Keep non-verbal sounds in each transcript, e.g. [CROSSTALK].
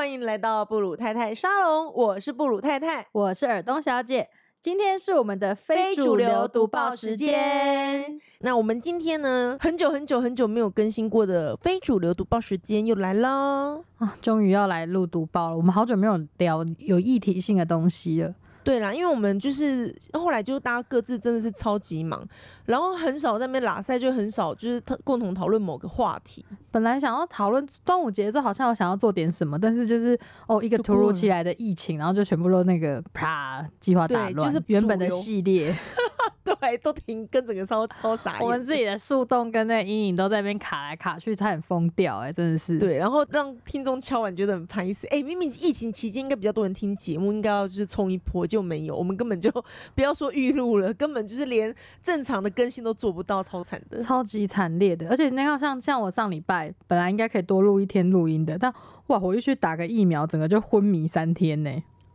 欢迎来到布鲁太太沙龙，我是布鲁太太。我是尔东小姐，今天是我们的非主流读报时间。。那我们今天呢，很久很久很久没有更新过的非主流读报时间又来喽。啊，终于要来录读报了。我们好久没有聊有议题性的东西了。对啦，因为我们就是后来就大家各自真的是超级忙，然后很少在那边拉塞，就很少就是讨共同讨论某个话题。本来想要讨论端午节之后，好像有想要做点什么，但是就是哦，一个突如其来的疫情，然后就全部都那个啪计划打乱，就是原本的系列，[LAUGHS] 对，都停跟，整个超超傻眼。我们自己的树洞跟那个阴影都在那边卡来卡去，差点疯掉哎、真的是。对，然后让听众敲完觉得很拍死。哎，明明疫情期间应该比较多人听节目，应该要就是冲一波，就没有。我们根本就不要说预录了，根本就是连正常的更新都做不到，超惨的。超级惨烈的，而且那个像像我上礼拜本来应该可以多录一天录音的，但哇，我就去打个疫苗，整个就昏迷三天呢。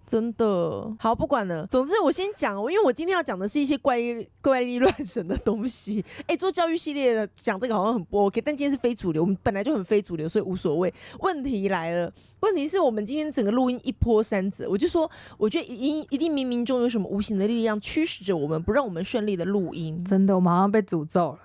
真的好，不管了。总之，我先讲，因为我今天要讲的是一些怪力怪力乱神的东西。[LAUGHS] 哎，做教育系列的讲这个好像很不 OK，但今天是非主流，我们本来就很非主流，所以无所谓。问题来了，问题是我们今天整个录音一波三折，我就说，我觉得一一定冥冥中有什么无形的力量驱使着我们，不让我们顺利的录音。真的，我们好像被诅咒了。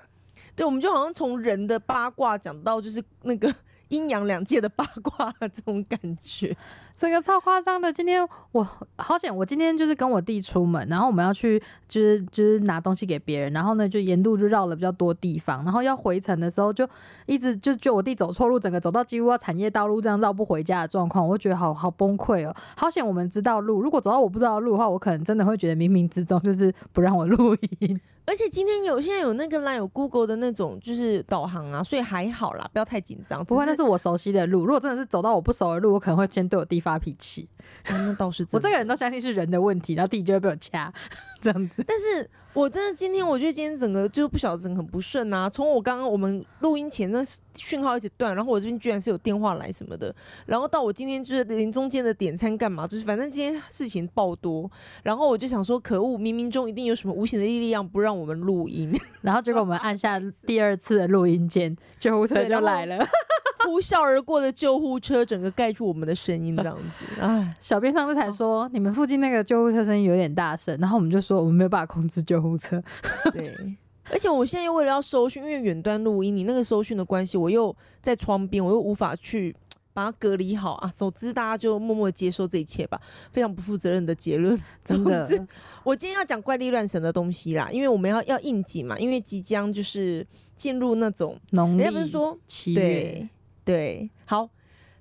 对，我们就好像从人的八卦讲到就是那个阴阳两界的八卦这种感觉。整个超夸张的。今天我好险，我今天就是跟我弟出门，然后我们要去就是就是拿东西给别人，然后呢就沿路就绕了比较多地方，然后要回程的时候就一直就就我弟走错路，整个走到几乎要产业道路这样绕不回家的状况，我觉得好好崩溃哦。好险我们知道路，如果走到我不知道路的话，我可能真的会觉得冥冥之中就是不让我录音。而且今天有现在有那个啦，有 Google 的那种就是导航啊，所以还好啦，不要太紧张。不过那是我熟悉的路，如果真的是走到我不熟的路，我可能会先对我弟发脾气。哦那倒是 [LAUGHS] 我这个人都相信是人的问题，然后弟就会被我掐，[LAUGHS] 这样子。但是我真的今天，我觉得今天整个就不晓得整个很不顺啊。从我刚刚我们录音前那讯号一直断，然后我这边居然是有电话来什么的，然后到我今天就是临中间的点餐干嘛，就是反正今天事情爆多，然后我就想说，可恶，冥冥中一定有什么无形的力量不让我们录音，[LAUGHS] 然后结果我们按下第二次的录音键，救护车就来了。[LAUGHS] 呼啸而过的救护车整个盖住我们的声音，这样子，哎。小编上次才说、你们附近那个救护车声音有点大声，然后我们就说我们没有办法控制救护车。[LAUGHS] 对，而且我现在又为了要收讯，因为远端录音，你那个收讯的关系，我又在窗边，我又无法去把它隔离好啊。总之，大家就默默地接受这一切吧，非常不负责任的结论。[LAUGHS] 真的我今天要讲怪力乱神的东西啦，因为我们要要应景嘛，因为即将就是进入那种，农历人家不是说七月对对，好。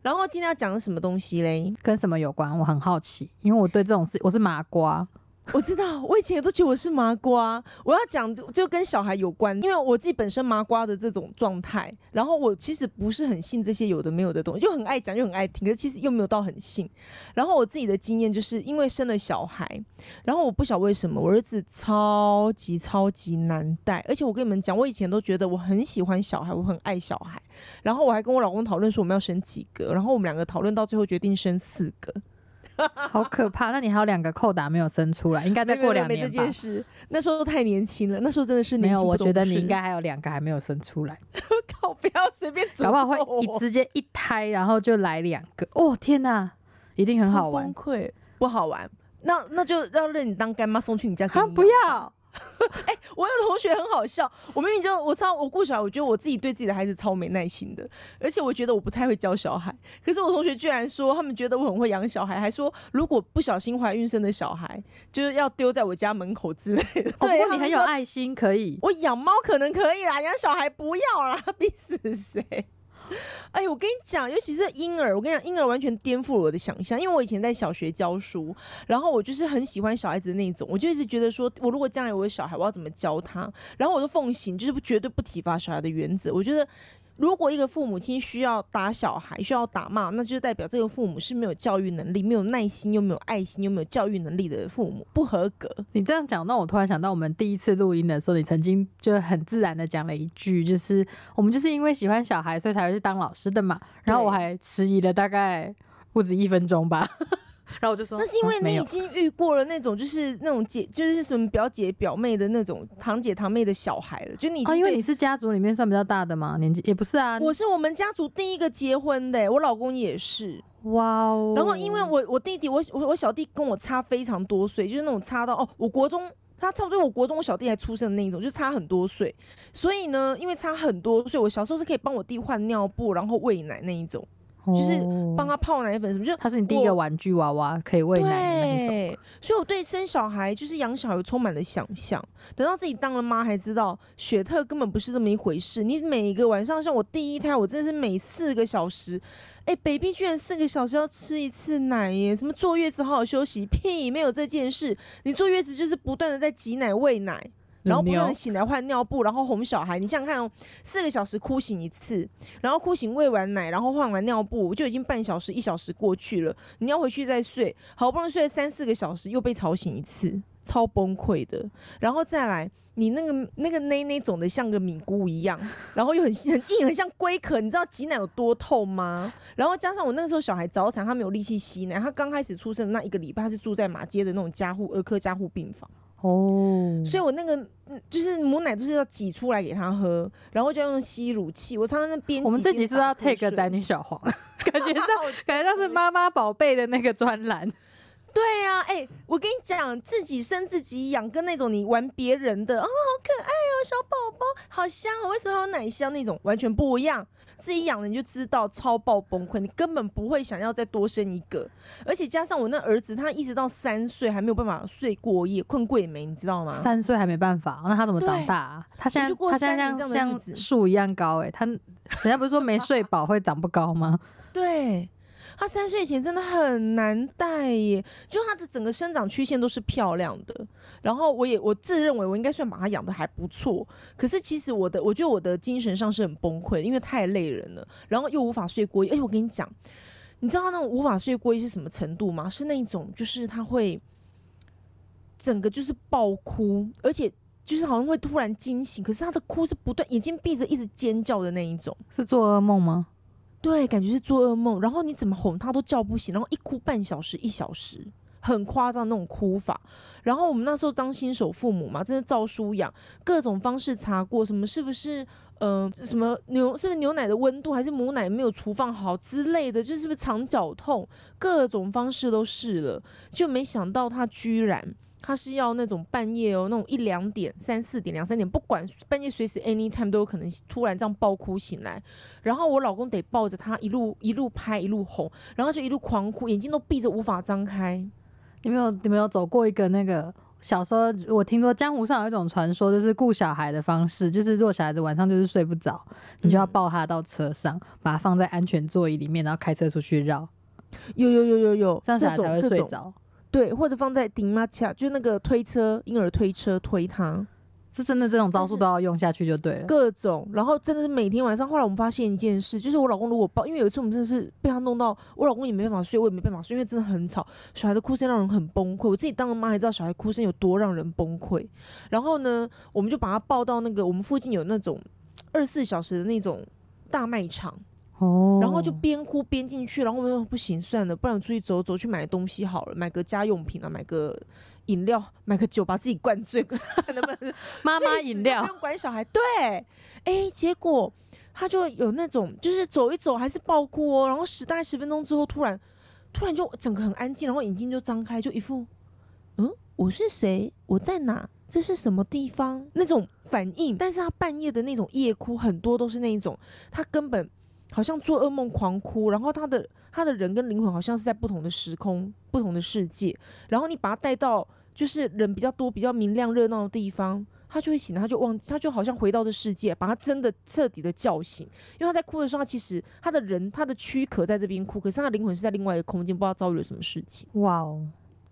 然后今天要讲的什么东西嘞？跟什么有关？我很好奇，因为我对这种事我是麻瓜，我知道，我以前也都觉得我是麻瓜。我要讲就跟小孩有关，因为我自己本身麻瓜的这种状态，然后我其实不是很信这些有的没有的东西，又很爱讲又很爱听，可是其实又没有到很信。然后我自己的经验就是因为生了小孩，然后我不晓为什么我儿子超级超级难带，而且我跟你们讲，我以前都觉得我很喜欢小孩，我很爱小孩，然后我还跟我老公讨论说我们要生几个，然后我们两个讨论到最后决定生四个。[LAUGHS] 好可怕。那你还有两个扣打没有生出来，应该再过两年吧这件？事，那时候太年轻了，那时候真的是没有，我觉得你应该还有两个还没有生出来，[LAUGHS] 靠，不要随便诅搞不好会一直接一胎，然后就来两个。哦天哪，一定很好玩崩。溃，不好玩。那那就要认你当干妈送去你家给啊，你不养 [LAUGHS] 要！我有同学很好笑，我明明就我超我顾小孩，我觉得我自己对自己的孩子超没耐心的，而且我觉得我不太会教小孩。可是我同学居然说，他们觉得我很会养小孩，还说如果不小心怀孕生的小孩，就是要丢在我家门口之类的。哦，对，过你很有爱心，可以。我养猫可能可以啦，养小孩不要啦，[LAUGHS] 逼死谁？[LAUGHS] 哎，我跟你讲，尤其是婴儿，我跟你讲，婴儿完全颠覆了我的想象。因为我以前在小学教书，然后我就是很喜欢小孩子的那种，我就一直觉得说，我如果将来我有小孩，我要怎么教他？然后我就奉行就是绝对不体罚小孩的原则。我觉得，如果一个父母亲需要打小孩，需要打骂，那就代表这个父母是没有教育能力、没有耐心、又没有爱心、又没有教育能力的父母，不合格。你这样讲，那我突然想到，我们第一次录音的时候，你曾经就很自然的讲了一句，就是我们就是因为喜欢小孩，所以才会去当老师的嘛。然后我还迟疑了大概不止一分钟吧，然后我就说，那是因为你已经遇过了那种，就是那种姐，就是什么表姐、表妹的那种堂姐、堂妹的小孩了。就你哦，因为你是家族里面算比较大的嘛，年纪也不是啊。我是我们家族第一个结婚的、我老公也是。哇哦！然后因为我我弟弟我我我小弟跟我差非常多岁，就是那种差到哦，我国中他差不多我国中我小弟还出生的那一种，就差很多岁。所以呢，因为差很多岁，我小时候是可以帮我弟换尿布，然后喂奶那一种，就是哦帮他泡奶粉什么，就他是你第一个玩具娃娃，可以喂奶的那种。所以我对生小孩就是养小孩充满了想象。等到自己当了妈，才知道雪特根本不是这么一回事。你每一个晚上，像我第一胎，我真的是每四个小时，哎，baby 居然四个小时要吃一次奶耶！什么坐月子好好休息，屁，没有这件事。你坐月子就是不断的在挤奶喂奶。然后不能醒来换尿布，然后哄小孩。你想想看哦，四个小时哭醒一次，然后哭醒喂完奶，然后换完尿布，就已经半小时一小时过去了。你要回去再睡，好不容易睡了三四个小时，又被吵醒一次，超崩溃的。然后再来，你那个那个内内肿的像个米菇一样，然后又很很硬，很像龟壳。你知道挤奶有多痛吗？然后加上我那个时候小孩早产，他没有力气吸奶，他刚开始出生的那一个礼拜，他是住在马街的那种加护儿科加护病房。哦，所以我那个嗯就是母奶就是要挤出来给他喝，然后就要用吸乳器。我常常在边我们挤边这集是不是要 take 个宅女小黄？[LAUGHS] 感觉像感觉像是妈妈宝贝的那个专栏。对呀、哎、我跟你讲，自己生自己养，跟那种你玩别人的，哦，好可爱哦，小宝宝，好香哦，为什么还有奶香那种，完全不一样。自己养了你就知道，超爆崩溃，你根本不会想要再多生一个。而且加上我那儿子，他一直到三岁还没有办法睡过夜，困过也没，你知道吗？三岁还没办法，那他怎么长大、啊？他现在就过他现在这像像样子树一样高哎、他人家不是说没睡饱会长不高吗？对。他三岁以前真的很难带耶，就他的整个生长曲线都是漂亮的。然后我也我自认为我应该算把他养的还不错，可是其实我的我觉得我的精神上是很崩溃，因为太累人了，然后又无法睡过夜。而且我跟你讲，你知道那种无法睡过夜是什么程度吗？是那一种就是他会整个就是爆哭，而且就是好像会突然惊醒，可是他的哭是不断眼睛闭着一直尖叫的那一种。是做噩梦吗？对，感觉是做噩梦，然后你怎么哄他都叫不醒，然后一哭半小时、一小时，很夸张那种哭法。然后我们那时候当新手父母嘛，真的照书养，各种方式查过，什么是不是呃什么牛是不是牛奶的温度，还是母奶没有储放好之类的，就是不是肠绞痛，各种方式都试了，就没想到他居然。他是要那种半夜哦，那种一两点、三四点、两三点，不管半夜随时 anytime 都有可能突然这样爆哭醒来，然后我老公得抱着他一路一路拍一路哄，然后就一路狂哭，眼睛都闭着无法张开。你没有你没有走过一个那个小时候，我听说江湖上有一种传说，就是顾小孩的方式，就是如果小孩子晚上就是睡不着，你就要嗯抱他到车上，把他放在安全座椅里面，然后开车出去绕，有有有有有，这样小孩才会睡着。对，或者放在顶马卡，就是那个推车婴儿推车推他，是真的这种招数都要用下去就对了。各种，然后真的是每天晚上。后来我们发现一件事，就是我老公如果抱，因为有一次我们真的是被他弄到，我老公也没办法睡，我也没办法睡，因为真的很吵，小孩的哭声让人很崩溃。我自己当了妈还知道小孩哭声有多让人崩溃。然后呢，我们就把他抱到那个我们附近有那种二十四小时的那种大卖场。哦然后就边哭边进去，然后我们说不行，算了，不然我出去走走，去买东西好了，买个家用品啊，买个饮料，买个酒，把自己灌醉，[LAUGHS] 能不能 [LAUGHS] 妈妈饮料不，用管小孩。对，哎，结果他就有那种，就是走一走还是爆哭哦，然后十大概十分钟之后，突然突然就整个很安静，然后眼睛就张开，就一副嗯，我是谁？我在哪？这是什么地方？那种反应。但是他半夜的那种夜哭，很多都是那一种，他根本好像做噩梦狂哭，然后他的他的人跟灵魂好像是在不同的时空、不同的世界，然后你把他带到就是人比较多、比较明亮热闹的地方。他就会醒来，他就忘，他就好像回到这世界，把他真的彻底的叫醒。因为他在哭的时候，他其实他的人，他的躯壳在这边哭，可是他的灵魂是在另外一个空间，不知道遭遇了什么事情。哇哦！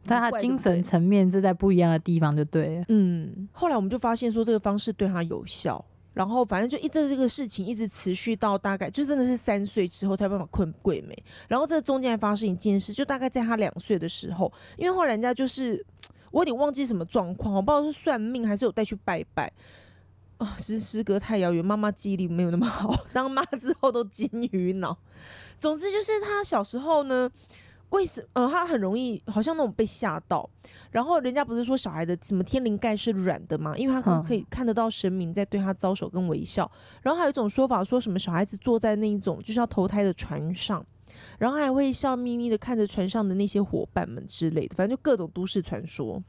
但他怪精神层面是在不一样的地方就对了。嗯，后来我们就发现说这个方式对他有效，然后反正就一直这个事情一直持续到大概就真的是三岁之后才有办法困桂梅，然后这中间还发生一件事，就大概在他两岁的时候，因为后来人家就是我有点忘记什么状况，我不知道是算命还是有带去拜拜。啊，是时隔太遥远，妈妈记忆力没有那么好，当妈之后都金鱼脑。总之就是他小时候呢，为什呃他很容易好像那种被吓到，然后人家不是说小孩的什么天灵盖是软的嘛，因为他可能嗯可以看得到神明在对他招手跟微笑。然后还有一种说法说什么小孩子坐在那一种就是要投胎的船上，然后还会笑眯眯的看着船上的那些伙伴们之类的，反正就各种都市传说。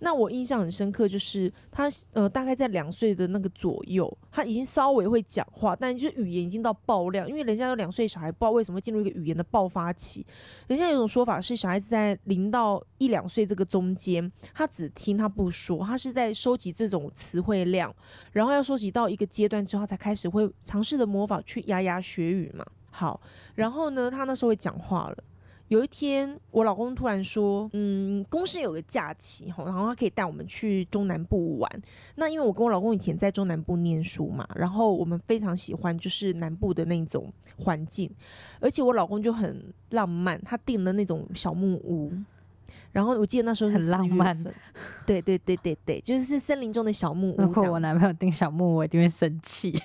那我印象很深刻，就是他呃，大概在两岁的那个左右，他已经稍微会讲话，但就是语言已经到爆量，因为人家有两岁小孩，不知道为什么进入一个语言的爆发期。人家有种说法是，小孩子在零到一两岁这个中间，他只听他不说，他是在收集这种词汇量，然后要收集到一个阶段之后，才开始会尝试的模仿去牙牙学语嘛。好，然后呢，他那时候会讲话了。有一天，我老公突然说：“嗯，公司有个假期哈，然后他可以带我们去中南部玩。那因为我跟我老公以前在中南部念书嘛，然后我们非常喜欢就是南部的那种环境，而且我老公就很浪漫，他订了那种小木屋。然后我记得那时候很浪漫的，对对对对对，就是森林中的小木屋。如果我男朋友订小木屋，我一定会生气。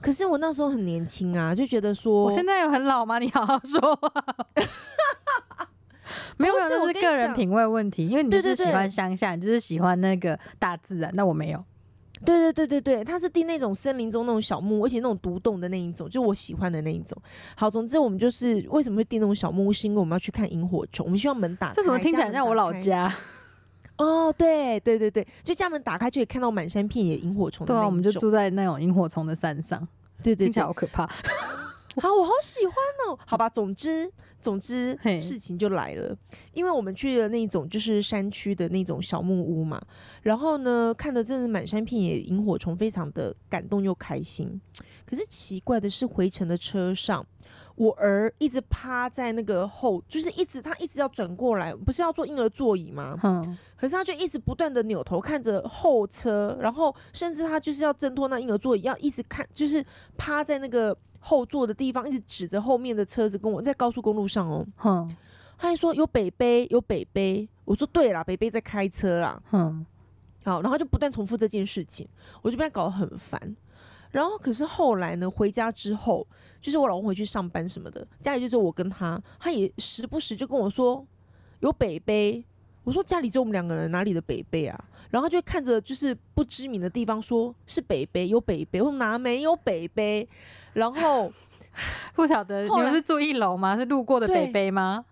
可是我那时候很年轻啊，就觉得说，我现在有很老吗？[LAUGHS] 你好好说话。[LAUGHS] 没有没有，这是个人品味问题，因为你就是喜欢乡下，你就是喜欢那个大自然。那我没有。对对对对对，它是订那种森林中那种小木屋，而且那种独栋的那一种，就我喜欢的那一种。好，总之我们就是为什么会订那种小木屋，是因为我们要去看萤火虫，我们希望门打开。这怎么听起来像我老家？[LAUGHS] 哦，对对对对，就家门打开就可以看到满山遍野萤火虫。对啊，我们就住在那种萤火虫的山上。对对，听起来好可怕。[LAUGHS] 好，我好喜欢哦。好吧，总之。总之，事情就来了，因为我们去了那种就是山区的那种小木屋嘛，然后呢，看的真是满山遍野萤火虫，非常的感动又开心。可是奇怪的是，回程的车上，我儿一直趴在那个后，就是一直他一直要转过来，不是要坐婴儿座椅吗？嗯，可是他就一直不断的扭头看着后车，然后甚至他就是要挣脱那婴儿座椅，要一直看，就是趴在那个。后座的地方一直指着后面的车子跟我在高速公路上哦，哼，他还说有北北有北北，我说对啦，北北在开车啦，哼，好，然后就不断重复这件事情，我就被他搞得很烦。然后可是后来呢，回家之后，就是我老公回去上班什么的，家里就只有我跟他，他也时不时就跟我说有北北，我说家里只有我们两个人，哪里的北北啊？然后就看着就是不知名的地方，说是北北有北北，我哪没有北北？然后 [LAUGHS] 不晓得你们是住一楼吗？是路过的北北吗？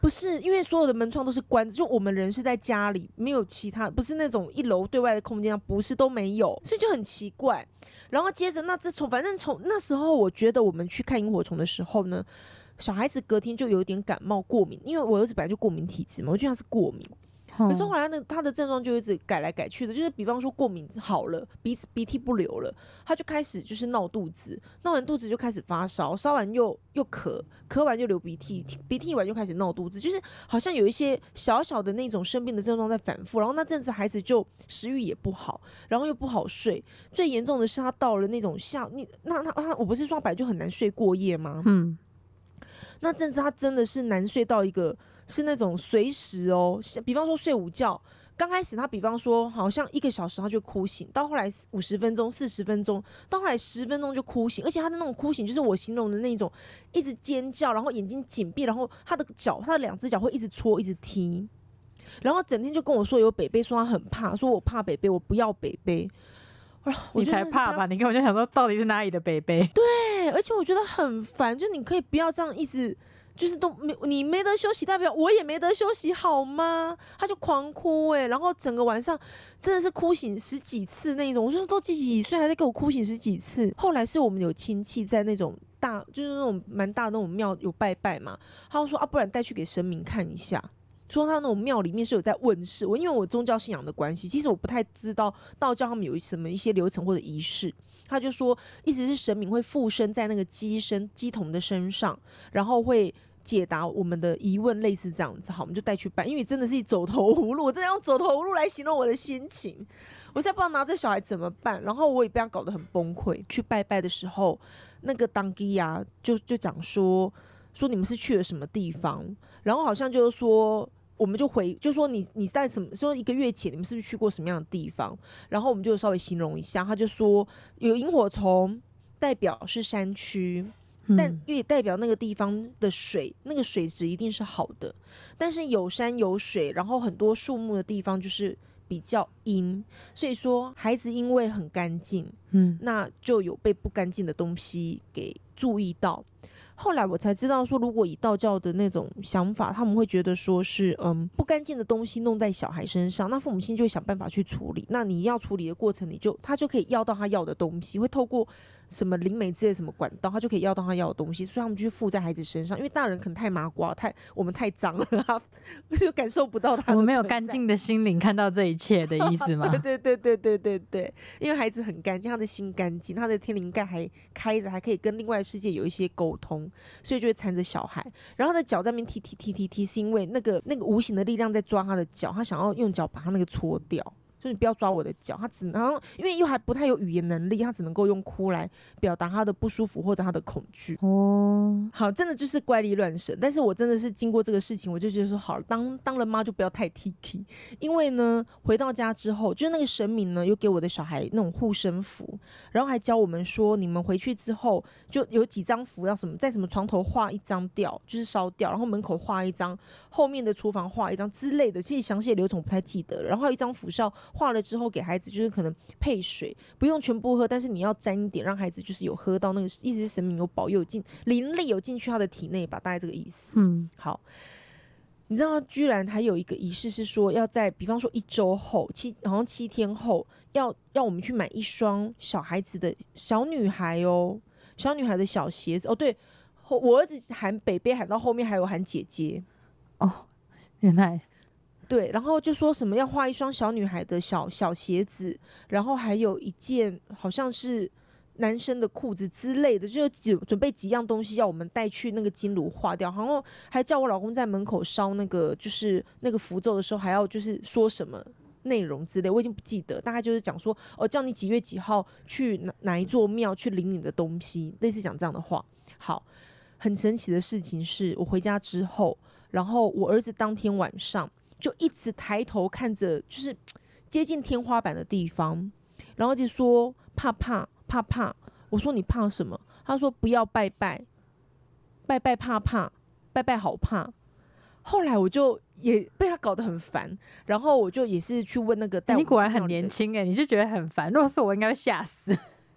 不是，因为所有的门窗都是关着，就我们人是在家里，没有其他，不是那种一楼对外的空间，不是都没有，所以就很奇怪。然后接着，那这从反正从那时候，我觉得我们去看萤火虫的时候呢，小孩子隔天就有点感冒过敏，因为我儿子本来就过敏体质嘛，我觉得他是过敏。可是后来那他的症状就一直改来改去的，就是比方说过敏好了，鼻子鼻涕不流了，他就开始就是闹肚子，闹完肚子就开始发烧，烧完又又咳，咳完就流鼻涕，鼻涕完就开始闹肚子，就是好像有一些小小的那种生病的症状在反复。然后那阵子孩子就食欲也不好，然后又不好睡，最严重的是他到了那种像你那他他我不是说本来就很难睡过夜吗？嗯，那阵子他真的是难睡到一个。是那种随时哦，比方说睡午觉，刚开始他比方说好像一个小时他就哭醒，到后来五十分钟、四十分钟，到后来十分钟就哭醒，而且他的那种哭醒就是我形容的那种，一直尖叫，然后眼睛紧闭，然后他的脚，他的两只脚会一直搓、一直踢，然后整天就跟我说有北北，说他很怕，说我怕北北，我不要北北，你才怕吧？你根本就想说到底是哪里的北北？对，而且我觉得很烦，就你可以不要这样一直。就是都没你没得休息，代表我也没得休息，好吗？他就狂哭哎，然后整个晚上真的是哭醒十几次那种。我说都几几岁还在给我哭醒十几次。后来是我们有亲戚在那种大，就是那种蛮大的那种庙有拜拜嘛，他说啊，不然带去给神明看一下，说他那种庙里面是有在问世。我因为我宗教信仰的关系，其实我不太知道道教他们有什么一些流程或者仪式。他就说，意思是神明会附身在那个鸡身鸡童的身上，然后会解答我们的疑问，类似这样子。好，我们就带去办，因为真的是走投无路，我真的用走投无路来形容我的心情。我现在不知道拿这小孩怎么办，然后我也被他搞得很崩溃。去拜拜的时候，那个当地呀，就就讲说说你们是去了什么地方，然后好像就是说。我们就回，就说你你在什么说一个月前你们是不是去过什么样的地方？然后我们就稍微形容一下，他就说有萤火虫，代表是山区，但也代表那个地方的水，那个水质一定是好的。但是有山有水，然后很多树木的地方就是比较阴，所以说孩子因为很干净，嗯，那就有被不干净的东西给注意到。后来我才知道说，如果以道教的那种想法，他们会觉得说是嗯不干净的东西弄在小孩身上，那父母亲就会想办法去处理。那你要处理的过程，你就他就可以要到他要的东西，会透过。什么灵媒之类什么管道，他就可以要到他要的东西，所以他们就附在孩子身上。因为大人可能太麻瓜，太我们太脏了，他 [LAUGHS] 就感受不到他。我没有干净的心灵看到这一切的意思吗？对对对对对对对，因为孩子很干净，他的心干净，他的天灵盖还开着，还可以跟另外世界有一些沟通，所以就会缠着小孩。然后他的脚在那边踢踢踢踢踢，是因为那个那个无形的力量在抓他的脚，他想要用脚把他那个搓掉。就你不要抓我的脚，他只能因为又还不太有语言能力，他只能够用哭来表达他的不舒服或者他的恐惧。哦，好，真的就是怪力乱神。但是我真的是经过这个事情，我就觉得说，好了，当当了妈就不要太 T K，因为呢，回到家之后，就是那个神明呢，又给我的小孩那种护身符，然后还教我们说，你们回去之后就有几张符要什么，在什么床头画一张掉，就是烧掉，然后门口画一张，后面的厨房画一张之类的，其实详细的流程不太记得了。然后有一张符是要。化了之后给孩子就是可能配水，不用全部喝，但是你要沾一点，让孩子就是有喝到那个，意思是神明有保佑进灵力有进去他的体内吧，大概这个意思。嗯，好，你知道居然还有一个仪式是说要在，比方说一周后七，好像七天后要要我们去买一双小孩子的小女孩哦，小女孩的小鞋子哦，对，我儿子喊北北喊到后面还有喊姐姐哦，原来。对，然后就说什么要画一双小女孩的小小鞋子，然后还有一件好像是男生的裤子之类的，就几准备几样东西要我们带去那个金炉化掉，然后还叫我老公在门口烧那个就是那个符咒的时候还要就是说什么内容之类，我已经不记得，大概就是讲说哦叫你几月几号去哪哪一座庙去领你的东西，类似讲这样的话。好，很神奇的事情是我回家之后，然后我儿子当天晚上。就一直抬头看着，就是接近天花板的地方，然后就说怕怕怕怕。我说你怕什么？他说不要拜拜，拜拜怕怕，拜拜好怕。后来我就也被他搞得很烦，然后我就也是去问那个。你果然很年轻哎，你就觉得很烦。如果是我，应该会吓死。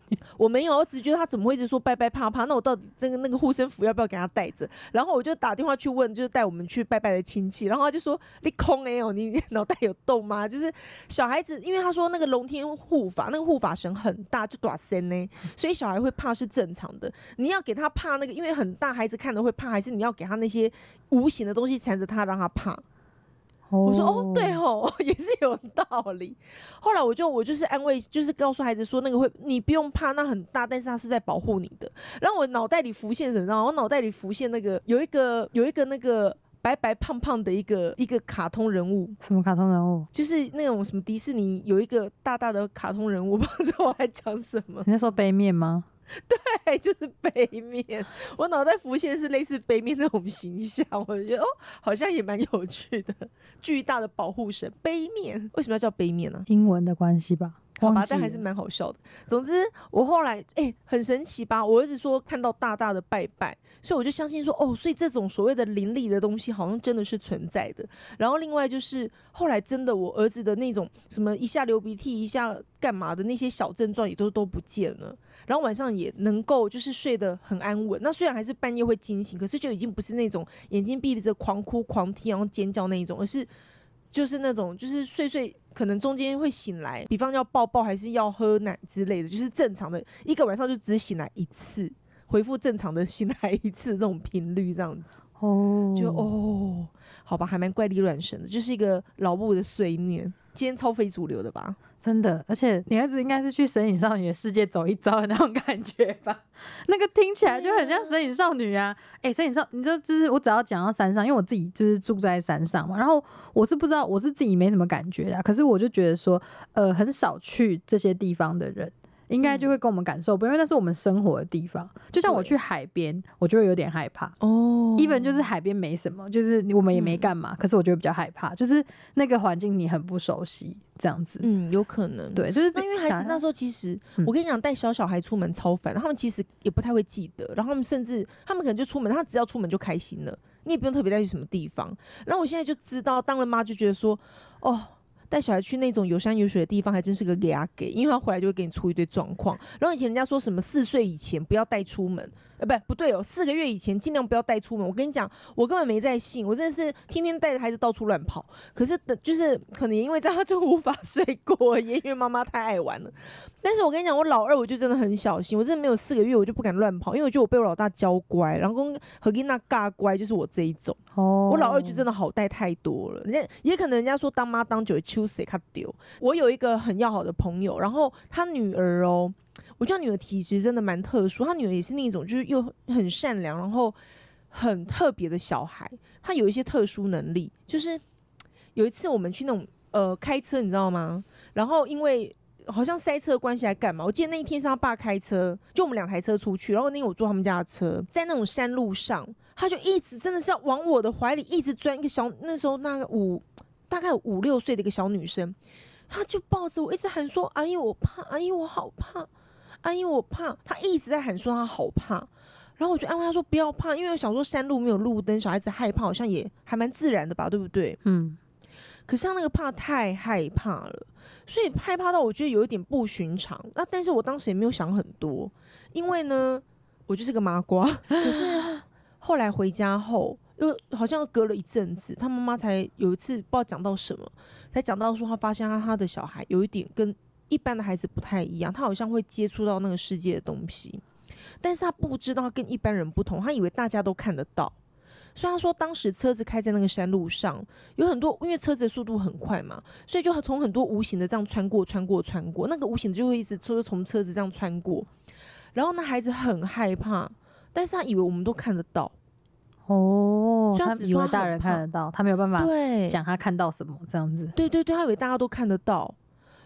[LAUGHS] 我没有，我只觉得他怎么会一直说拜拜怕怕？那我到底这个那个护身符要不要给他带着？然后我就打电话去问，就是带我们去拜拜的亲戚，然后他就说你空哎哦，你脑袋有洞吗？就是小孩子，因为他说那个龙天护法，那个护法神很大，就短身呢，[LAUGHS] 所以小孩会怕是正常的。你要给他怕那个，因为很大，孩子看了会怕，还是你要给他那些无形的东西缠着他，让他怕？我说哦，对哦，[LAUGHS] 也是有道理。后来我就我就是安慰，就是告诉孩子说，那个会你不用怕，那很大，但是他是在保护你的。然后我脑袋里浮现什么？我脑袋里浮现那个有一个有一个那个白白胖胖的一个一个卡通人物。什么卡通人物？就是那种什么迪士尼有一个大大的卡通人物，[LAUGHS] 不知道我在讲什么。你在说杯面吗？[LAUGHS] 对，就是杯面。我脑袋浮现是类似杯面那种形象，我觉得哦，好像也蛮有趣的。巨大的保护神杯面，为什么要叫杯面呢？英文的关系吧。好吧，但还是蛮好笑的。总之，我后来哎，很神奇吧？我儿子说看到大大的拜拜，所以我就相信说，哦，所以这种所谓的灵力的东西，好像真的是存在的。然后另外就是后来真的，我儿子的那种什么一下流鼻涕，一下干嘛的那些小症状也都都不见了。然后晚上也能够就是睡得很安稳。那虽然还是半夜会惊醒，可是就已经不是那种眼睛闭着狂哭狂踢然后尖叫那一种，而是就是那种就是睡睡。可能中间会醒来，比方要抱抱还是要喝奶之类的，就是正常的一个晚上就只醒来一次，恢复正常的醒来一次这种频率这样子。哦，就哦，好吧，还蛮怪力乱神的，就是一个老母的碎念。今天超非主流的吧？真的，而且你儿子应该是去神隐少女的世界走一遭的那种感觉吧？那个听起来就很像神隐少女啊！哎，神隐少，你就就是我只要讲到山上，因为我自己就是住在山上嘛，然后我是不知道，我是自己没什么感觉的，可是我就觉得说，呃，很少去这些地方的人。应该就会跟我们感受不，因为那是我们生活的地方。就像我去海边，我就会有点害怕哦。even 就是海边没什么，就是我们也没干嘛，可是我觉得比较害怕，就是那个环境你很不熟悉，这样子。嗯，有可能。对，就是那因为孩子那时候其实，我跟你讲，带小小孩出门超烦，他们其实也不太会记得，然后他们甚至他们可能就出门，他只要出门就开心了，你也不用特别带去什么地方。然后我现在就知道，当了妈就觉得说，哦。带小孩去那种有山有水的地方，还真是个给啊给，因为他回来就会给你出一堆状况。然后以前人家说什么四岁以前不要带出门，呃，不不对哦，四个月以前尽量不要带出门。我跟你讲，我根本没在信，我真的是天天带着孩子到处乱跑。可是的，就是可能因为这样，[LAUGHS] 就无法睡过夜，因为妈妈太爱玩了。但是我跟你讲，我老二我就真的很小心，我真的没有四个月我就不敢乱跑，因为我觉得我被我老大教乖，然后跟和跟那尬乖就是我这一种。哦，我老二就真的好带太多了，人家也可能人家说当妈当久了秋谁卡丢。我有一个很要好的朋友，然后他女儿哦，我觉得女儿体质真的蛮特殊，她女儿也是那种就是又很善良，然后很特别的小孩，她有一些特殊能力，就是有一次我们去那种呃开车，你知道吗？然后因为好像塞车的关系还干嘛？我记得那一天是他爸开车，就我们两台车出去，然后那天我坐他们家的车，在那种山路上，他就一直真的是要往我的怀里一直钻一个小，那时候那个五大概五六岁的一个小女生，她就抱着我一直喊说：“阿姨我怕，阿姨我好怕，阿姨我怕。”他一直在喊说他好怕，然后我就安慰他说：“不要怕，因为我想说山路没有路灯，小孩子害怕好像也还蛮自然的吧，对不对？”嗯，可是他那个怕太害怕了，所以害怕到我觉得有一点不寻常。那但是我当时也没有想很多，因为呢，我就是个麻瓜。可是后来回家后，又好像隔了一阵子，他妈妈才有一次不知道讲到什么，才讲到说他发现他他的小孩有一点跟一般的孩子不太一样，他好像会接触到那个世界的东西，但是他不知道跟一般人不同，他以为大家都看得到。所以他说，当时车子开在那个山路上，有很多，因为车子的速度很快嘛，所以就从很多无形的这样穿过、穿过、穿过，那个无形的就会一直说从车子这样穿过。然后那孩子很害怕，但是他以为我们都看得到，哦，所以他他以为大人看得到，他没有办法对，讲他看到什么这样子。对对对，他以为大家都看得到。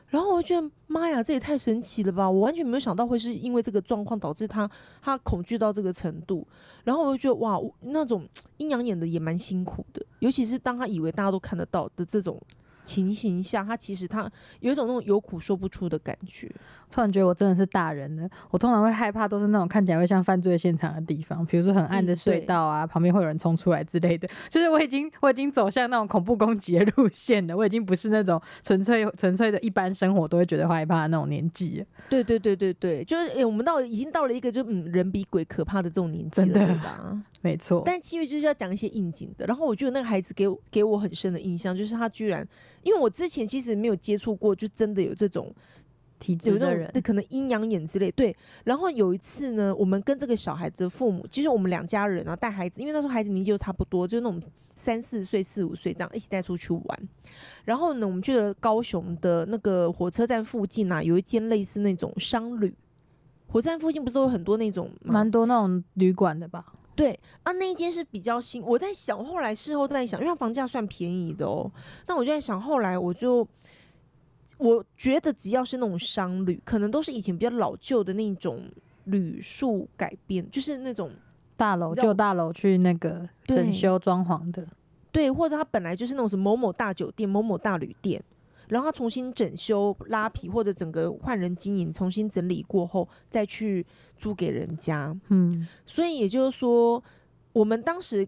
然后我就觉得妈呀，这也太神奇了吧！我完全没有想到会是因为这个状况导致他他恐惧到这个程度。然后我就觉得哇，那种阴阳眼的也蛮辛苦的，尤其是当他以为大家都看得到的这种情形下，他其实他有一种那种有苦说不出的感觉。突然觉得我真的是大人了。我通常会害怕都是那种看起来会像犯罪现场的地方，比如说很暗的嗯隧道啊，旁边会有人冲出来之类的。[LAUGHS] 就是我已经我已经走向那种恐怖攻击的路线了，我已经不是那种纯粹纯粹的一般生活都会觉得害怕的那种年纪。对对对对对，就是诶、我们到已经到了一个就嗯人比鬼可怕的这种年纪了，对吧？没错，但七月就是要讲一些应景的。然后我觉得那个孩子给我给我很深的印象，就是他居然，因为我之前其实没有接触过，就真的有这种体有那种质的人，可能阴阳眼之类。对，然后有一次呢，我们跟这个小孩子的父母，其实我们两家人啊带孩子，因为那时候孩子年纪又差不多，就那种三四岁、四五岁这样一起带出去玩。然后呢，我们去了高雄的那个火车站附近啊，有一间类似那种商旅。火车站附近不是有很多那种蛮多那种旅馆的吧？对啊，那一间是比较新。我在想，后来事后在想，因为它房价算便宜的哦。那我就在想，后来我就我觉得只要是那种商旅，可能都是以前比较老旧的那种旅宿改变，就是那种大楼旧大楼去那个整修装潢的，对，或者它本来就是那种什么某某大酒店、某某大旅店，然后它重新整修、拉皮或者整个换人经营、重新整理过后，再去租给人家。嗯，所以也就是说，我们当时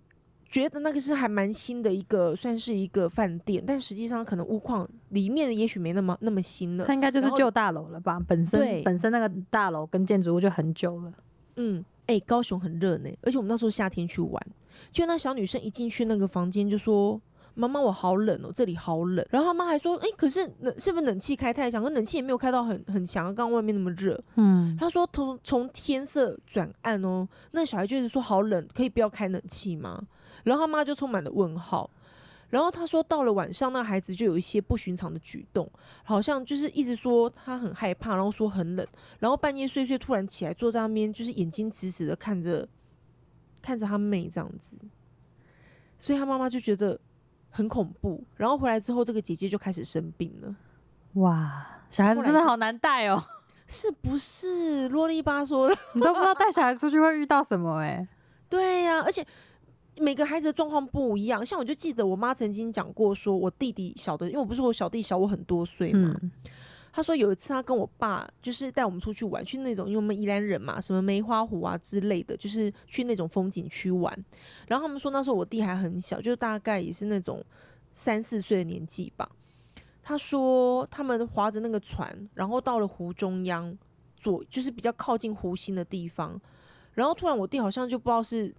觉得那个是还蛮新的一个，算是一个饭店，但实际上可能屋况里面也许没那么那么新了它。应该就是旧大楼了吧？本身本身那个大楼跟建筑物就很久了。嗯，哎、高雄很热呢，而且我们那时候夏天去玩，就那小女生一进去那个房间就说。妈妈，我好冷哦，这里好冷。然后他妈还说，哎、可是冷是不是冷气开太强？可冷气也没有开到很很强，刚刚外面那么热。嗯，他说从从天色转暗哦，那小孩就一直说好冷，可以不要开冷气吗？然后他妈就充满了问号。然后他说到了晚上，那孩子就有一些不寻常的举动，好像就是一直说他很害怕，然后说很冷，然后半夜睡睡突然起来坐在那边，就是眼睛直直的看着看着他妹这样子，所以他妈妈就觉得很恐怖。然后回来之后，这个姐姐就开始生病了。哇，小孩子真的好难带哦，[LAUGHS] 是不是啰里吧嗦的？你都不知道带小孩出去会遇到什么哎、[LAUGHS] 对呀、而且每个孩子的状况不一样。像我就记得我妈曾经讲过，说我弟弟小的，因为我不是我小弟小我很多岁嘛。嗯，他说有一次他跟我爸就是带我们出去玩，去那种因为我们宜兰人嘛，什么梅花湖啊之类的，就是去那种风景区玩。然后他们说那时候我弟还很小，就大概也是那种三四岁的年纪吧。他说他们划着那个船，然后到了湖中央，左就是比较靠近湖心的地方，然后突然我弟好像就不知道是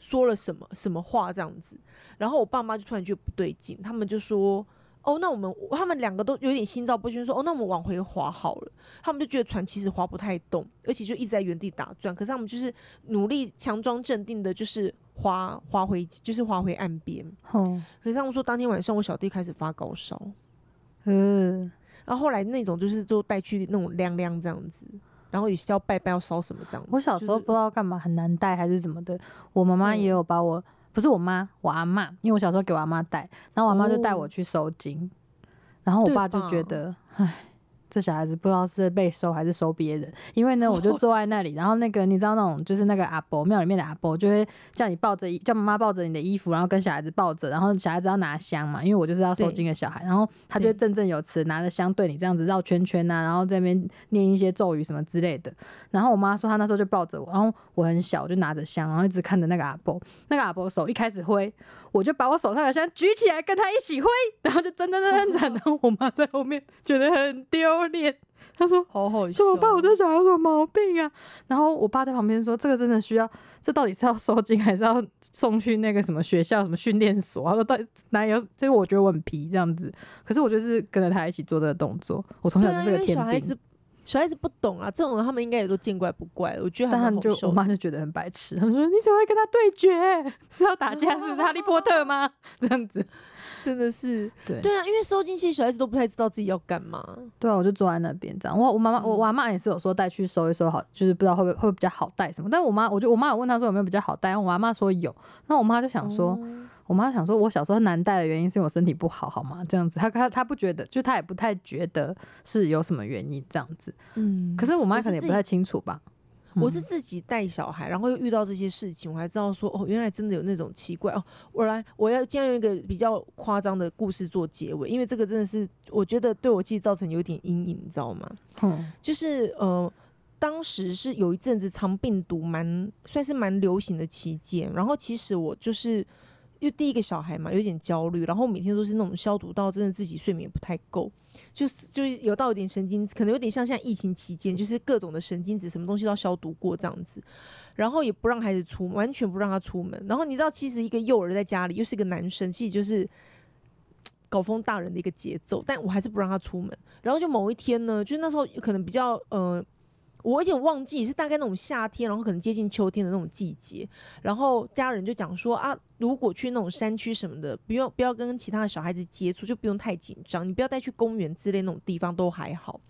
说了什么什么话这样子，然后我爸妈就突然觉得不对劲，他们就说。哦，那我们他们两个都有点心照不宣，说哦，那我们往回划好了。他们就觉得船其实划不太动，而且就一直在原地打转。可是他们就是努力强装镇定的，就是划划回，就是划回岸边。哦，可是他们说当天晚上我小弟开始发高烧，嗯，然后后来那种就是就带去那种晾晾这样子，然后也是要拜拜要烧什么这样子。我小时候不知道干嘛很难带还是怎么的，我妈妈也嗯有把我，不是我妈，我阿妈，因为我小时候给我阿妈带，然后我阿妈就带我哦去收金，然后我爸就觉得，唉。这小孩子不知道是被收还是收别人，因为呢，我就坐在那里，然后那个你知道那种就是那个阿伯庙里面的阿伯就会叫你抱着，叫妈妈抱着你的衣服，然后跟小孩子抱着，然后小孩子要拿香嘛，因为我就是要收对金的小孩，然后他就会振振有词拿着香对你这样子绕圈圈啊、然后在那边念一些咒语什么之类的，然后我妈说她那时候就抱着我，然后我很小，我就拿着香，然后一直看着那个阿伯。那个阿伯手一开始挥，我就把我手上的香举起来跟他一起挥，然后就真真真真真，然后我妈在后面觉得很丢脸，他说。好好笑怎么办？我这小孩有什么毛病啊？然后我爸在旁边说：“这个真的需要，这到底是要收金还是要送去那个什么学校、什么训练所？”他说：“到底哪有？”这个我觉得我很皮这样子，可是我就是跟着他一起做这个动作。我从小就是个天兵。孩子小孩子不懂啊，这种人他们应该也都见怪不怪了。我觉得但他们就我。妈就觉得很白痴，她说：“你怎么会跟他对决？是要打架是不是？[LAUGHS] 哈利波特吗？这样子。真的是，”对对啊，因为收进去小孩子都不太知道自己要干嘛。对啊，我就坐在那边这样。我我妈妈我嗯我阿妈也是有说带去收一收好，就是不知道会不会会比较好带什么。但我妈我就我妈有问她说有没有比较好带，然后我阿妈说有。那我妈就想说，哦我妈想说我小时候难带的原因是因为我身体不好，好吗？这样子，她她她不觉得，就她也不太觉得是有什么原因这样子。嗯，可是我妈可能也不太清楚吧。嗯我是自己带小孩，然后又遇到这些事情，我还知道说哦，原来真的有那种奇怪哦。我来，我要今天用一个比较夸张的故事做结尾，因为这个真的是我觉得对我自己造成有点阴影，你知道吗？嗯就是呃，当时是有一阵子肠病毒蛮算是蛮流行的期间，然后其实我就是。因为第一个小孩嘛，有点焦虑，然后每天都是那种消毒到真的自己睡眠不太够，就是就是有到一点神经，可能有点像现在疫情期间，就是各种的神经质，什么东西都要消毒过这样子，然后也不让孩子出，完全不让他出门。然后你知道，其实一个幼儿在家里又是个男生，其实就是搞疯大人的一个节奏，但我还是不让他出门。然后就某一天呢，就是那时候可能比较呃。我有点忘记是大概那种夏天，然后可能接近秋天的那种季节，然后家人就讲说啊，如果去那种山区什么的，不用不要跟其他的小孩子接触，就不用太紧张，你不要带去公园之类那种地方都还好。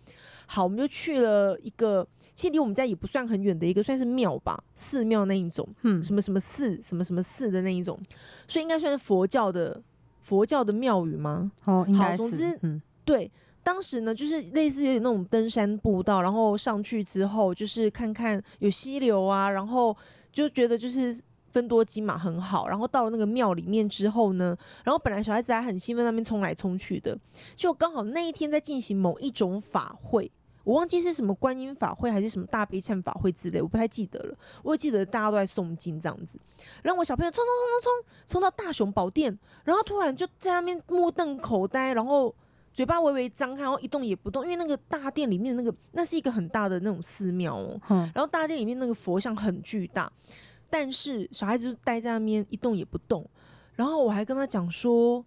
好，我们就去了一个，其实离我们家也不算很远的一个，算是庙吧，寺庙那一种，嗯什么什么寺，什么什么寺的那一种，所以应该算是佛教的佛教的庙宇吗？哦，应该是好总之嗯对，当时呢，就是类似有点那种登山步道，然后上去之后，就是看看有溪流啊，然后就觉得就是分多金嘛很好。然后到了那个庙里面之后呢，然后本来小孩子还很兴奋，那边冲来冲去的，就刚好那一天在进行某一种法会。我忘记是什么观音法会还是什么大悲忏法会之类，我不太记得了。我也记得大家都在诵经这样子，然后我小朋友冲冲冲冲冲冲到大雄宝殿，然后突然就在那边目瞪口呆，然后嘴巴微微张开，然后一动也不动，因为那个大殿里面那个那是一个很大的那种寺庙哦，嗯然后大殿里面那个佛像很巨大，但是小孩子就待在那边一动也不动，然后我还跟他讲说。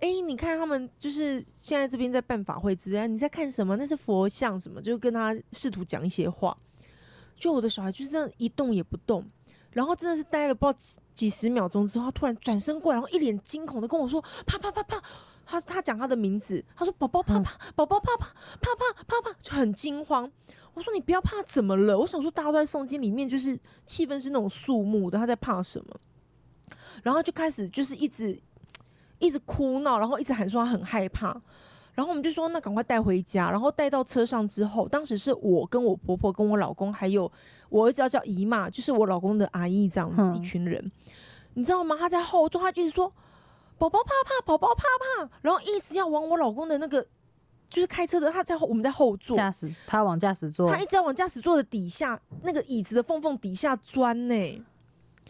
哎、你看他们就是现在这边在办法会之类，你在看什么？那是佛像什么？就跟他试图讲一些话。就我的小孩就是这样一动也不动，然后真的是待了不知道几几十秒钟之后，他突然转身过来，然后一脸惊恐的跟我说：“怕怕怕怕！”他他讲他的名字，他说：“宝宝怕怕，宝宝怕怕，怕怕怕怕！”就很惊慌。我说：“你不要怕，怎么了？”我想说，大家都在诵经，里面就是气氛是那种肃穆的，他在怕什么？然后就开始就是一直一直哭闹，然后一直喊说他很害怕。然后我们就说那赶快带回家，然后带到车上之后，当时是我跟我婆婆跟我老公还有我儿子要叫姨妈，就是我老公的阿姨这样子嗯一群人，你知道吗？他在后座，他就是说宝宝怕怕，宝宝怕怕，然后一直要往我老公的那个就是开车的他在后我们在后座，驾驶他往驾驶座他，一直要往驾驶座的底下那个椅子的缝缝底下钻呢。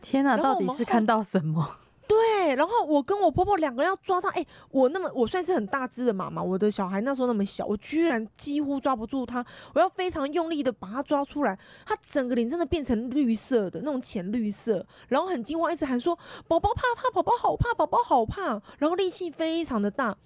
天哪，到底是看到什么？对，然后我跟我婆婆两个人要抓它，哎、我那么我算是很大只的妈妈，我的小孩那时候那么小，我居然几乎抓不住它，我要非常用力的把它抓出来，它整个脸真的变成绿色的那种浅绿色，然后很惊慌，一直喊说宝宝怕怕，宝宝好怕，宝宝好怕，然后力气非常的大，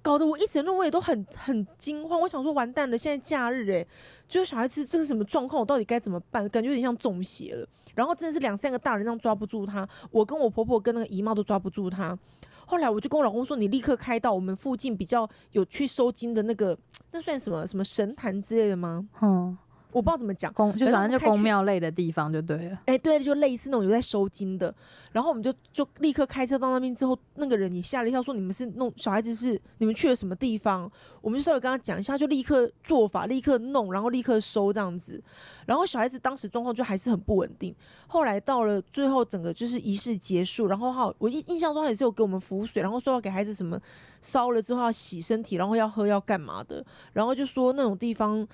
搞得我一整路我也都很很惊慌，我想说完蛋了，现在假日哎、就是小孩子这个什么状况，我到底该怎么办？感觉有点像中邪了。然后真的是两三个大人这样抓不住他，我跟我婆婆跟那个姨妈都抓不住他。后来我就跟我老公说：“你立刻开到我们附近比较有去收金的那个，那算什么什么神坛之类的吗？嗯，我不知道怎么讲。公就反正就宫庙类的地方就对了。哎，对，就类似那种有在收金的。然后我们就就立刻开车到那边之后，那个人也吓了一跳，说：你们是弄小孩子是你们去了什么地方？我们就稍微跟他讲一下，就立刻做法，立刻弄，然后立刻收这样子。然后小孩子当时状况就还是很不稳定。后来到了最后，整个就是仪式结束，然后哈，我印印象中他也是有给我们符水，然后说要给孩子什么烧了之后要洗身体，然后要喝要干嘛的，然后就说那种地方，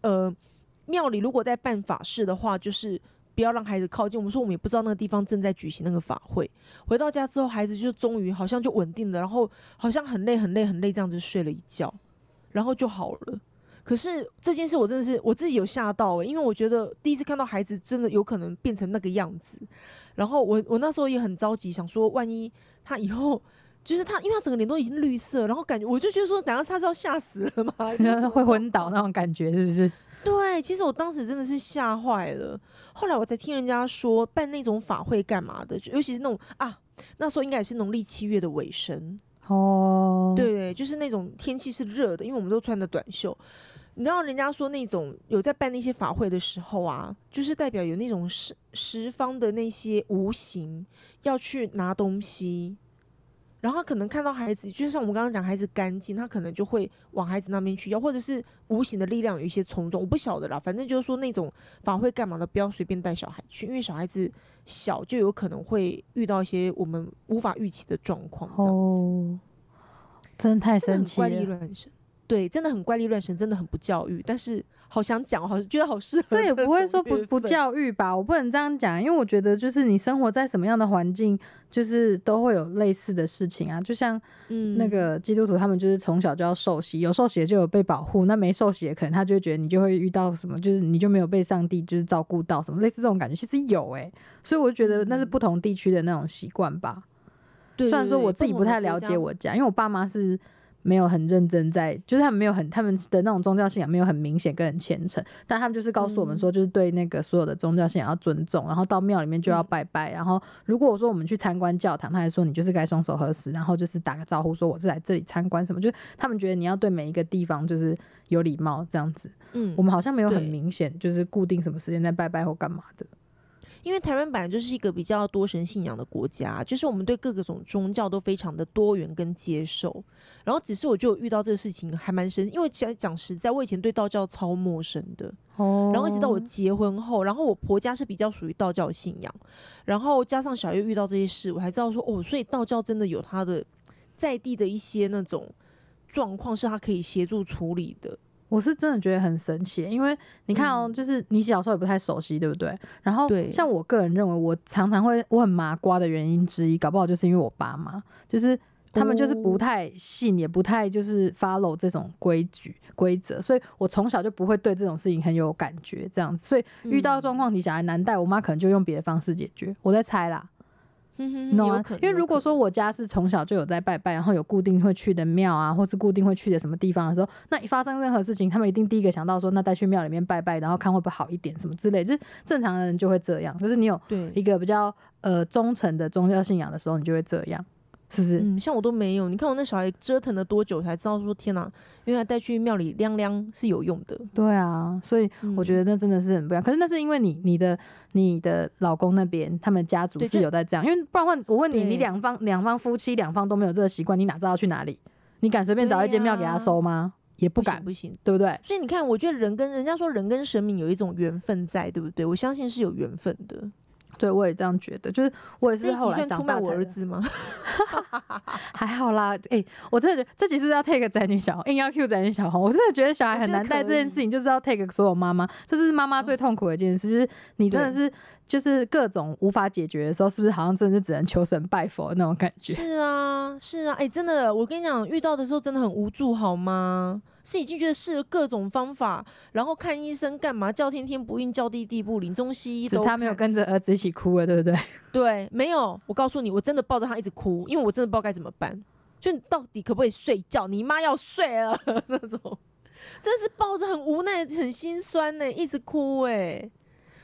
呃，庙里如果在办法事的话，就是。不要让孩子靠近。我们说我们也不知道那个地方正在举行那个法会。回到家之后，孩子就终于好像就稳定了，然后好像很累很累很累这样子睡了一觉，然后就好了。可是这件事我真的是我自己有吓到、因为我觉得第一次看到孩子真的有可能变成那个样子，然后我我那时候也很着急，想说万一他以后就是他，因为他整个脸都已经绿色，然后感觉我就觉得说，难道他是要吓死了吗？还是会昏倒那种感觉，是不是？[LAUGHS] 对，其实我当时真的是吓坏了。后来我才听人家说，办那种法会干嘛的，尤其是那种啊，那时候应该也是农历七月的尾声，哦，，对，就是那种天气是热的，因为我们都穿的短袖。你知道人家说那种有在办那些法会的时候啊，就是代表有那种十十方的那些无形要去拿东西，然后他可能看到孩子，就像我们刚刚讲孩子干净，他可能就会往孩子那边去要，或者是无形的力量有一些冲撞，我不晓得啦，反正就是说那种法会干嘛的，不要随便带小孩去，因为小孩子小就有可能会遇到一些我们无法预期的状况。哦，真的太神奇很怪力神，对，真的很怪力乱神，真的很不教育。但是好想讲，好觉得好适合这也不会说不不，教育吧，我不能这样讲，因为我觉得就是你生活在什么样的环境，就是都会有类似的事情啊。就像嗯。那个基督徒，他们就是从小就要受洗，有受洗的就有被保护，那没受洗的可能他就会觉得你就会遇到什么，就是你就没有被上帝就是照顾到什么，类似这种感觉，其实有诶、所以我就觉得那是嗯。不同地区的那种习惯吧。对虽然说我自己不太了解，我家，因为我爸妈是没有很认真在，就是他们没有很他们的那种宗教信仰没有很明显跟很虔诚，但他们就是告诉我们嗯说，就是对那个所有的宗教信仰要尊重，然后到庙里面就要嗯拜拜，然后如果我说我们去参观教堂，他还说你就是该双手合十，然后就是打个招呼说我是来这里参观什么，就是他们觉得你要对每一个地方就是有礼貌这样子。嗯我，们好像没有很明显就是固定什么时间在拜拜或干嘛的。因为台湾本来就是一个比较多神信仰的国家，就是我们对各个种宗教都非常的多元跟接受。然后只是我就遇到这个事情还蛮深，因为讲讲实在，我以前对道教超陌生的，哦然后一直到我结婚后，然后我婆家是比较属于道教信仰，然后加上小月遇到这些事，我还知道说哦，所以道教真的有它的在地的一些那种状况是它可以协助处理的。我是真的觉得很神奇，因为你看哦，嗯就是你小时候也不太熟悉，对不对？然后像我个人认为，我常常会我很麻瓜的原因之一，搞不好就是因为我爸妈，就是他们就是不哦太信，也不太就是 follow 这种规矩规则，所以我从小就不会对这种事情很有感觉，这样子。所以遇到嗯状况你小孩难带，我妈可能就用别的方式解决。我在猜啦，嗯哼你懂吗有可？能因为如果说我家是从小就有在拜拜，然后有固定会去的庙啊，或是固定会去的什么地方的时候，那一发生任何事情，他们一定第一个想到说，那带去庙里面拜拜，然后看会不会好一点什么之类。就是正常的人就会这样，就是你有一个比较呃忠诚的宗教信仰的时候，你就会这样，是不是？嗯，像我都没有。你看我那小孩折腾了多久才知道说天哪，原来带去庙里晾晾是有用的。对啊，所以我觉得得那真的是很不一样。可是那是因为你你的你的老公那边他们家族是有在这样，因为不然问我问你，你两方两方夫妻两方都没有这个习惯，你哪知道要去哪里？你敢随便找一间庙给他收吗？也不不行敢，不行。对不对？所以你看，我觉得人跟人家说人跟神明有一种缘分在，对不对？我相信是有缘分的。对，我也这样觉得，就是我也是后来长大我儿子吗？[LAUGHS] 还好啦，哎、我真的觉得这集是不是要 take 宅女小红，硬要 Q 宅女小红？我真的觉得小孩很难带这件事情，就是要 take 所有妈妈，这是妈妈最痛苦的一件事，就是你真的是就是各种无法解决的时候，是不是好像真的是只能求神拜佛那种感觉？是啊，是啊，哎、真的，我跟你讲，遇到的时候真的很无助，好吗？是已经觉得试了各种方法，然后看医生干嘛，叫天天不应，叫地地不灵，中西医都只差没有跟着儿子一起哭了，对不对？[LAUGHS] 对，没有。我告诉你，我真的抱着他一直哭，因为我真的不知道该怎么办。就你到底可不可以睡觉？你妈要睡了 [LAUGHS] 那种，真是抱着很无奈、很心酸呢，一直哭哎。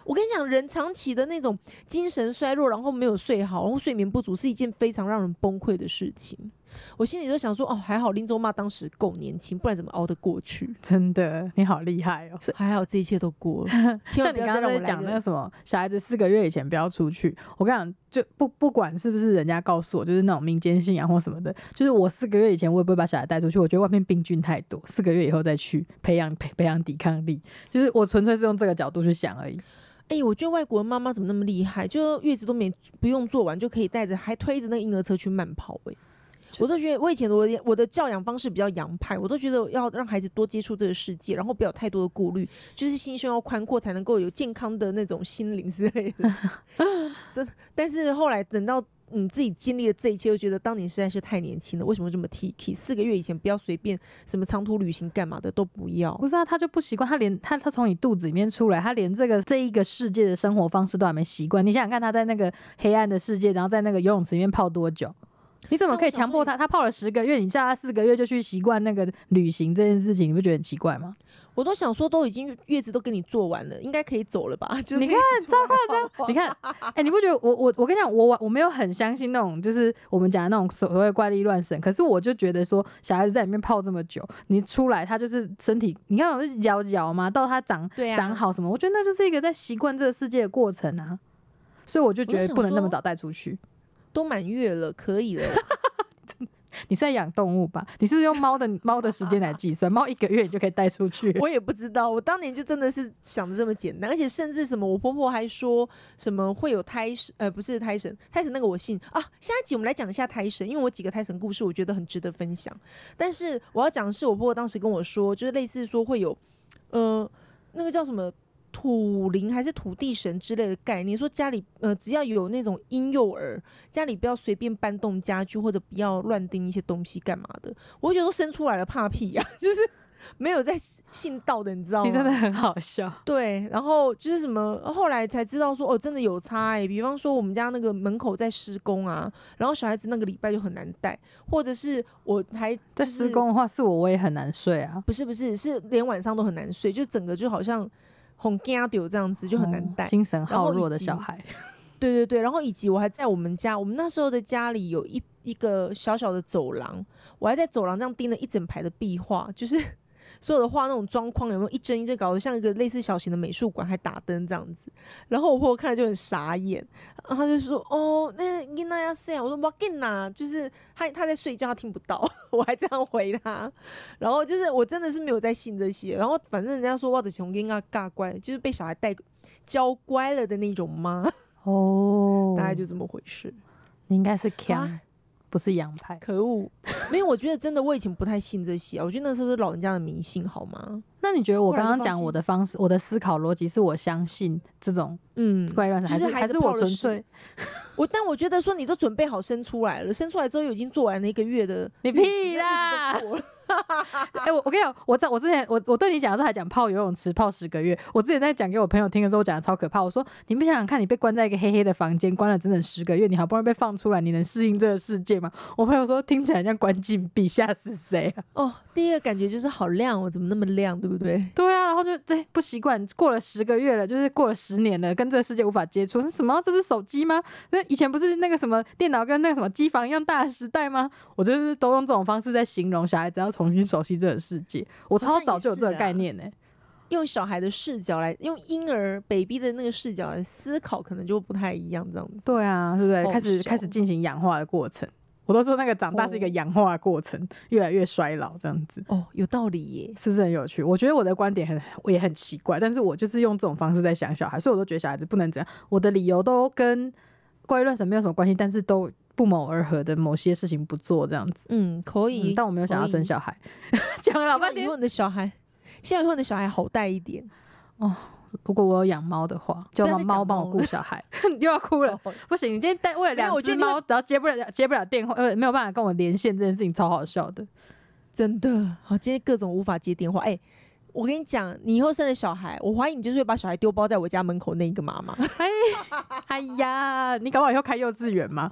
我跟你讲，人长期的那种精神衰弱，然后没有睡好，然后睡眠不足，是一件非常让人崩溃的事情。我心里就想说，哦，还好林州妈当时够年轻，不然怎么熬得过去？真的，你好厉害哦！还好这一切都过了，[LAUGHS] 千万不要再像你刚刚在讲那个什么，小孩子四个月以前不要出去。我跟你讲，就不不管是不是人家告诉我，就是那种民间信仰或什么的，就是我四个月以前我也不会把小孩带出去。我觉得外面病菌太多，四个月以后再去培养培培养抵抗力，就是我纯粹是用这个角度去想而已。哎、我觉得外国人妈妈怎么那么厉害？就月子都没不用做完就可以带着，还推着那个婴儿车去慢跑、欸。我都觉得我以前我我的教养方式比较洋派，我都觉得要让孩子多接触这个世界，然后不要太多的顾虑，就是心胸要宽阔，才能够有健康的那种心灵之类的。[LAUGHS] 是，但是后来等到你自己经历了这一切，又觉得当年实在是太年轻了，为什么这么 T K？四个月以前不要随便什么长途旅行干嘛的都不要。不是啊，他就不习惯，他连他他从你肚子里面出来，他连这个这一个世界的生活方式都还没习惯。你想想看，他在那个黑暗的世界，然后在那个游泳池里面泡多久？你怎么可以强迫他？他泡了十个月，你叫他四个月就去习惯那个旅行这件事情，你不觉得很奇怪吗？我都想说，都已经月子都给你做完了，应该可以走了吧？[LAUGHS] 就是你看超夸张你看，哎、你不觉得我我我跟你讲，我我没有很相信那种就是我们讲的那种所谓怪力乱神，可是我就觉得说，小孩子在里面泡这么久，你出来他就是身体，你看我不是摇摇嘛？到他长啊长好什么，我觉得那就是一个在习惯这个世界的过程啊，所以我就觉得不能那么早带出去。都满月了，可以了。[LAUGHS] 你是在养动物吧？你是不是用猫的猫的时间来计算？猫一个月你就可以带出去？[LAUGHS] 我也不知道，我当年就真的是想的这么简单，而且甚至什么，我婆婆还说什么会有胎神，呃，不是胎神，胎神那个我信啊。下一集我们来讲一下胎神，因为我几个胎神故事，我觉得很值得分享。但是我要讲的是，我婆婆当时跟我说，就是类似说会有，呃，那个叫什么土灵还是土地神之类的概念，说家里呃只要有那种婴幼儿，家里不要随便搬动家具或者不要乱钉一些东西干嘛的。我觉得都生出来了，怕屁呀、[LAUGHS] 就是没有在信道的，你知道吗？你真的很好笑。对，然后就是什么，后来才知道说哦，真的有差哎、比方说我们家那个门口在施工啊，然后小孩子那个礼拜就很难带，或者是我还在就是施工的话，是我我也很难睡啊，不是不是是连晚上都很难睡，就整个就好像红干丢这样子，就很难带。哦精神然后以耗弱的小孩。[LAUGHS] 对对对，然后以及我还在我们家，我们那时候的家里有一一个小小的走廊，我还在走廊这样盯了一整排的壁画，就是所有的画那种装框有没有一帧一帧搞得像一个类似小型的美术馆，还打灯这样子。然后我婆婆看了就很傻眼，然后她就说：“哦，那你那要这样。”我说：“我跟呐，就是她她在睡觉，她听不到。”我还这样回她。然后就是我真的是没有在信这些，然后反正人家说我的熊跟啊尬乖，就是被小孩带教乖了的那种妈。哦，[LAUGHS] 大概就这么回事。你应该是强，啊不是洋派。可恶，没有，我觉得真的我以前不太信这些啊，我觉得那时候是老人家的迷信，好吗？那你觉得我刚刚讲我的方式，我的思考逻辑是我相信这种嗯，怪乱神，还就是是还是我纯粹？我但我觉得说你都准备好生出来了，生出来之后已经做完了一个月的你屁啦！[LAUGHS] 哎、我我跟你讲，我在我之前我我对你讲的时候还讲泡游泳池泡十个月，我之前在讲给我朋友听的时候，我讲的超可怕。我说你不想想看，你被关在一个黑黑的房间，关了整整十个月，你好不容易被放出来，你能适应这个世界吗？我朋友说听起来像关禁闭，吓死谁啊？哦，第一个感觉就是好亮哦，怎么那么亮，对不对？[LAUGHS] 对啊，然后就对不习惯，过了十个月了，就是过了十年了，跟这个世界无法接触。是什么？这是手机吗？那以前不是那个什么电脑跟那个什么机房一样大的时代吗？我就是都用这种方式在形容小孩子要重新熟悉这个世界。我超早就有这个概念呢、用小孩的视角来，用婴儿 baby 的那个视角来思考，可能就不太一样，这样子。对啊，对不对？开始开始进行氧化的过程。我都说那个长大是一个氧化的过程，越来越衰老这样子，哦，有道理耶。是不是很有趣？我觉得我的观点很我也很奇怪，但是我就是用这种方式在想小孩，所以我都觉得小孩子不能这样。我的理由都跟怪力乱神没有什么关系，但是都不谋而合的某些事情不做这样子。嗯，可以。嗯但我没有想要生小孩，[LAUGHS] 讲了老半天希望以后。你的小孩，希望以后你的小孩好带一点哦。如果我有养猫的话，就要猫帮我顾小孩，[LAUGHS] 又要哭了。不行，你今天带为了两只猫，然后接不了接不了电话，呃，没有办法跟我连线，这件事情超好笑的。真的，好，今天各种无法接电话。哎、我跟你讲，你以后生了小孩，我怀疑你就是会把小孩丢包在我家门口那一个妈妈。哎，[LAUGHS] 哎呀，你搞不好以后开幼稚园吗？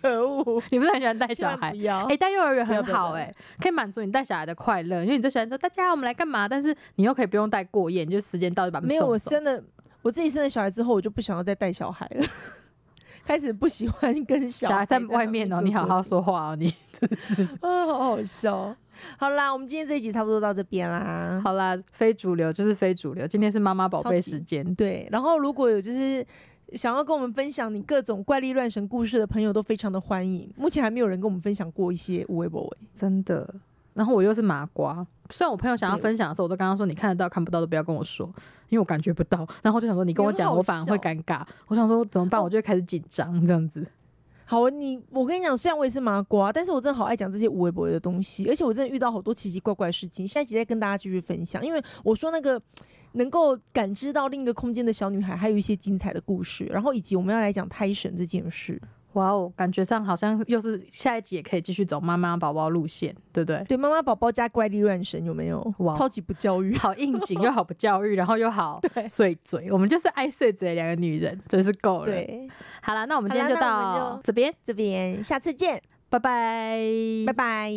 可恶，你不是很喜欢带小孩不？要。哎、带幼儿园很好哎、可以满足你带小孩的快乐，因为你就喜欢说大家我们来干嘛，但是你又可以不用带过夜，你就时间到就把没有，我生了我自己生了小孩之后，我就不想要再带小孩了，[LAUGHS] 开始不喜欢跟小小孩在在外面哦、你好好哥说话哦、你 [LAUGHS] 真是啊，好好笑。好啦，我们今天这一集差不多到这边啦。好啦，非主流就是非主流，今天是妈妈宝贝时间，对，然后如果有就是想要跟我们分享你各种怪力乱神故事的朋友，都非常的欢迎。目前还没有人跟我们分享过一些无微博微。真的。然后我又是麻瓜，虽然我朋友想要分享的时候，我都跟他说你看得到看不到都不要跟我说，因为我感觉不到。然后就想说你跟我讲，我反而会尴尬。我想说怎么办，哦我就会开始紧张这样子。好，你我跟你讲，虽然我也是麻瓜，但是我真的好爱讲这些无微不微的东西，而且我真的遇到好多奇奇怪怪的事情。下一集再跟大家继续分享，因为我说那个能够感知到另一个空间的小女孩，还有一些精彩的故事，然后以及我们要来讲胎神这件事。哇哦，感觉上好像又是下一集也可以继续走妈妈宝宝路线，对不对？对，妈妈宝宝加怪力乱神有没有？哇超级不教育。[LAUGHS] 好应景又好不教育，然后又好 [LAUGHS] 碎嘴，我们就是爱碎嘴的两个女人，真是够了。，对，好了，那我们今天就到这边，这边下次见，拜拜，拜拜。